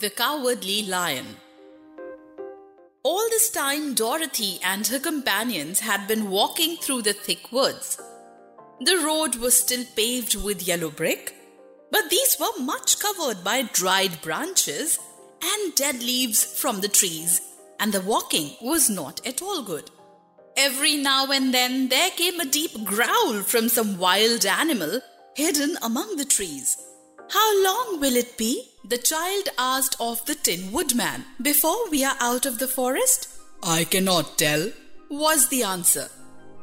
The Cowardly Lion. All this time, Dorothy and her companions had been walking through the thick woods. The road was still paved with yellow brick, but these were much covered by dried branches and dead leaves from the trees, and the walking was not at all good. Every now and then there came a deep growl from some wild animal hidden among the trees. How long will it be? The child asked of the Tin Woodman. Before we are out of the forest? I cannot tell, was the answer.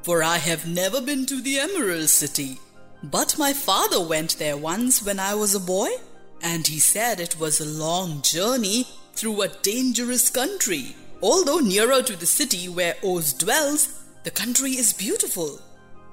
For I have never been to the Emerald City. But my father went there once when I was a boy, and he said it was a long journey through a dangerous country. Although nearer to the city where Oz dwells, the country is beautiful.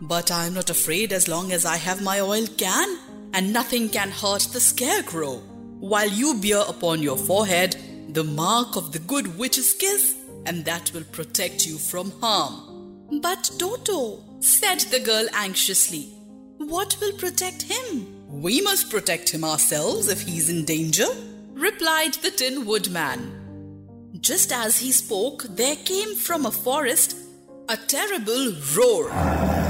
But I am not afraid as long as I have my oil can, and nothing can hurt the scarecrow. While you bear upon your forehead the mark of the good witch's kiss, and that will protect you from harm. But Toto, said the girl anxiously, what will protect him? We must protect him ourselves if he's in danger, replied the Tin Woodman. Just as he spoke, there came from a forest a terrible roar.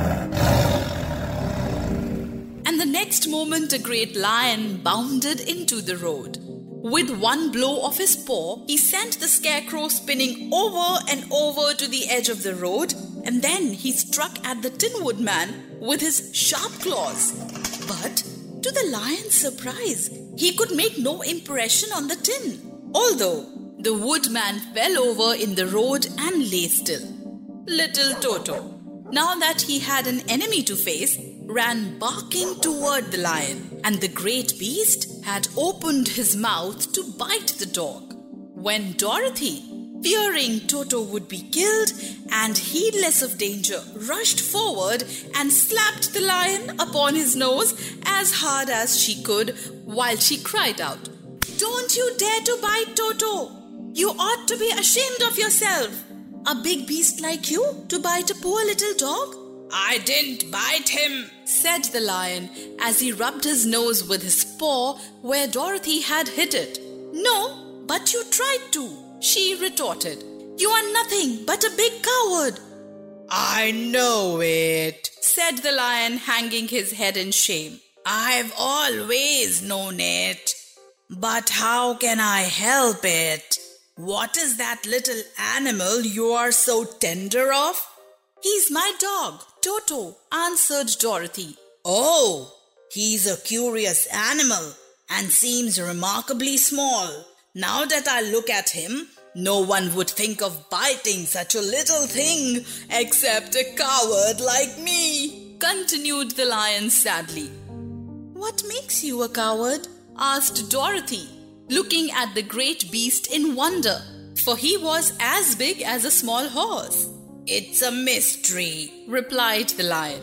And the next moment, a great lion bounded into the road. With one blow of his paw, he sent the scarecrow spinning over and over to the edge of the road, and then he struck at the Tin Woodman with his sharp claws. But to the lion's surprise, he could make no impression on the tin, although the woodman fell over in the road and lay still. Little Toto, now that he had an enemy to face, ran barking toward the lion, and the great beast had opened his mouth to bite the dog. When Dorothy, fearing Toto would be killed and heedless of danger, rushed forward and slapped the lion upon his nose as hard as she could while she cried out, Don't you dare to bite Toto! You ought to be ashamed of yourself. A big beast like you to bite a poor little dog? I didn't bite him, said the lion as he rubbed his nose with his paw where Dorothy had hit it. No, but you tried to, she retorted. You are nothing but a big coward. I know it, said the lion, hanging his head in shame. I've always known it. But how can I help it? What is that little animal you are so tender of? He's my dog, Toto, answered Dorothy. Oh, he's a curious animal and seems remarkably small. Now that I look at him, no one would think of biting such a little thing except a coward like me, continued the lion sadly. What makes you a coward? asked Dorothy, looking at the great beast in wonder, for he was as big as a small horse. It's a mystery, replied the lion.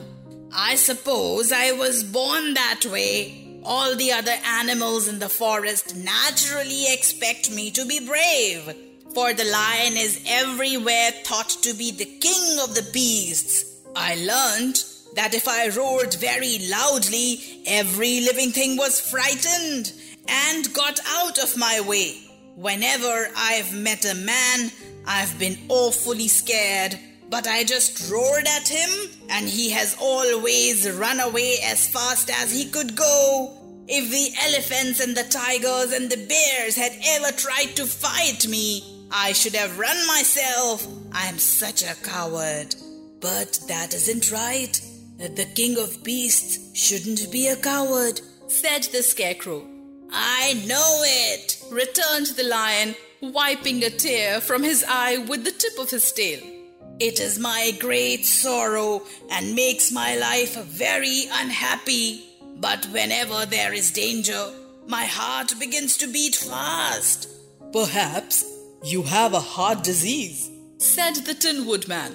I suppose I was born that way. All the other animals in the forest naturally expect me to be brave, for the lion is everywhere thought to be the king of the beasts. I learned that if I roared very loudly, every living thing was frightened and got out of my way. Whenever I've met a man, I've been awfully scared, but I just roared at him and he has always run away as fast as he could go. If the elephants and the tigers and the bears had ever tried to fight me, I should have run myself. I am such a coward. But that isn't right. The king of beasts shouldn't be a coward, said the scarecrow. I know it, returned the lion, wiping a tear from his eye with the tip of his tail. It is my great sorrow and makes my life very unhappy. But whenever there is danger, My heart begins to beat fast. Perhaps you have a heart disease, said the Tin Woodman.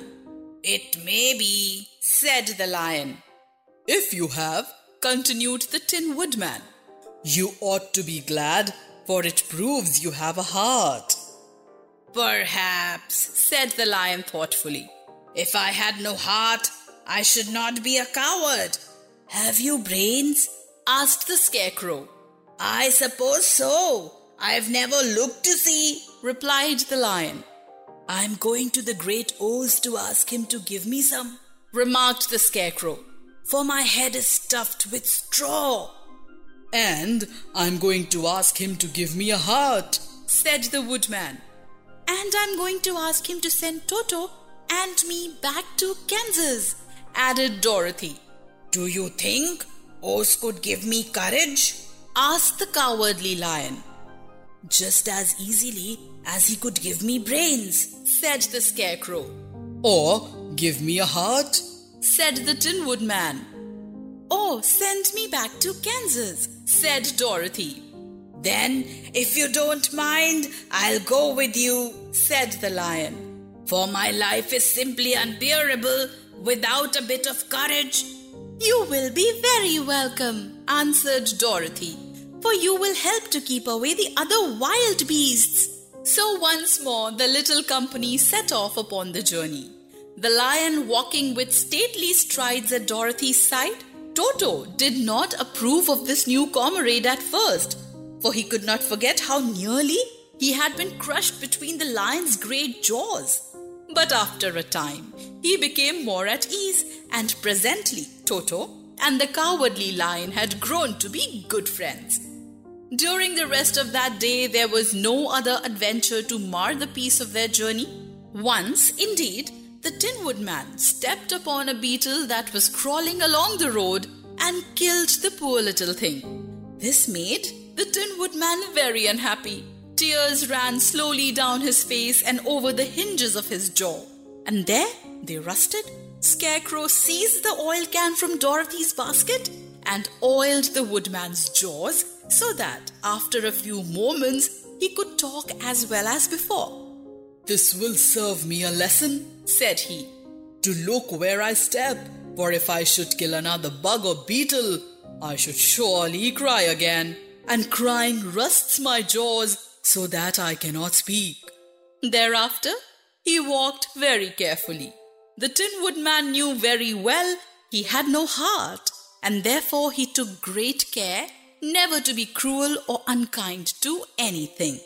It may be, said the Lion. If you have, continued the Tin Woodman, you ought to be glad, for it proves you have a heart. Perhaps, said the Lion thoughtfully. If I had no heart, I should not be a coward. Have you brains? asked the Scarecrow. I suppose so. I've never looked to see, replied the Lion. I'm going to the Great Oz to ask him to give me some, remarked the Scarecrow, for my head is stuffed with straw. And I'm going to ask him to give me a heart, said the Woodman. And I'm going to ask him to send Toto and me back to Kansas, added Dorothy. Do you think Oz could give me courage? asked the cowardly lion. Just as easily as he could give me brains, said the scarecrow. Or give me a heart, said the Tin Woodman. Or send me back to Kansas, said Dorothy. Then, if you don't mind, I'll go with you, said the lion. For my life is simply unbearable without a bit of courage. You will be very welcome, answered Dorothy, for you will help to keep away the other wild beasts. So once more the little company set off upon the journey. The lion walking with stately strides at Dorothy's side. Toto did not approve of this new comrade at first, for he could not forget how nearly he had been crushed between the lion's great jaws. But after a time, he became more at ease, and presently Toto and the cowardly lion had grown to be good friends. During the rest of that day, there was no other adventure to mar the peace of their journey. Once, indeed, the Tin Woodman stepped upon a beetle that was crawling along the road and killed the poor little thing. This made the Tin Woodman very unhappy. Tears ran slowly down his face and over the hinges of his jaw. And there they rusted. Scarecrow seized the oil can from Dorothy's basket and oiled the woodman's jaws so that after a few moments he could talk as well as before. This will serve me a lesson, said he, to look where I step, for if I should kill another bug or beetle, I should surely cry again, and crying rusts my jaws so that I cannot speak. Thereafter, he walked very carefully. The Tin Woodman knew very well he had no heart, and therefore he took great care never to be cruel or unkind to anything.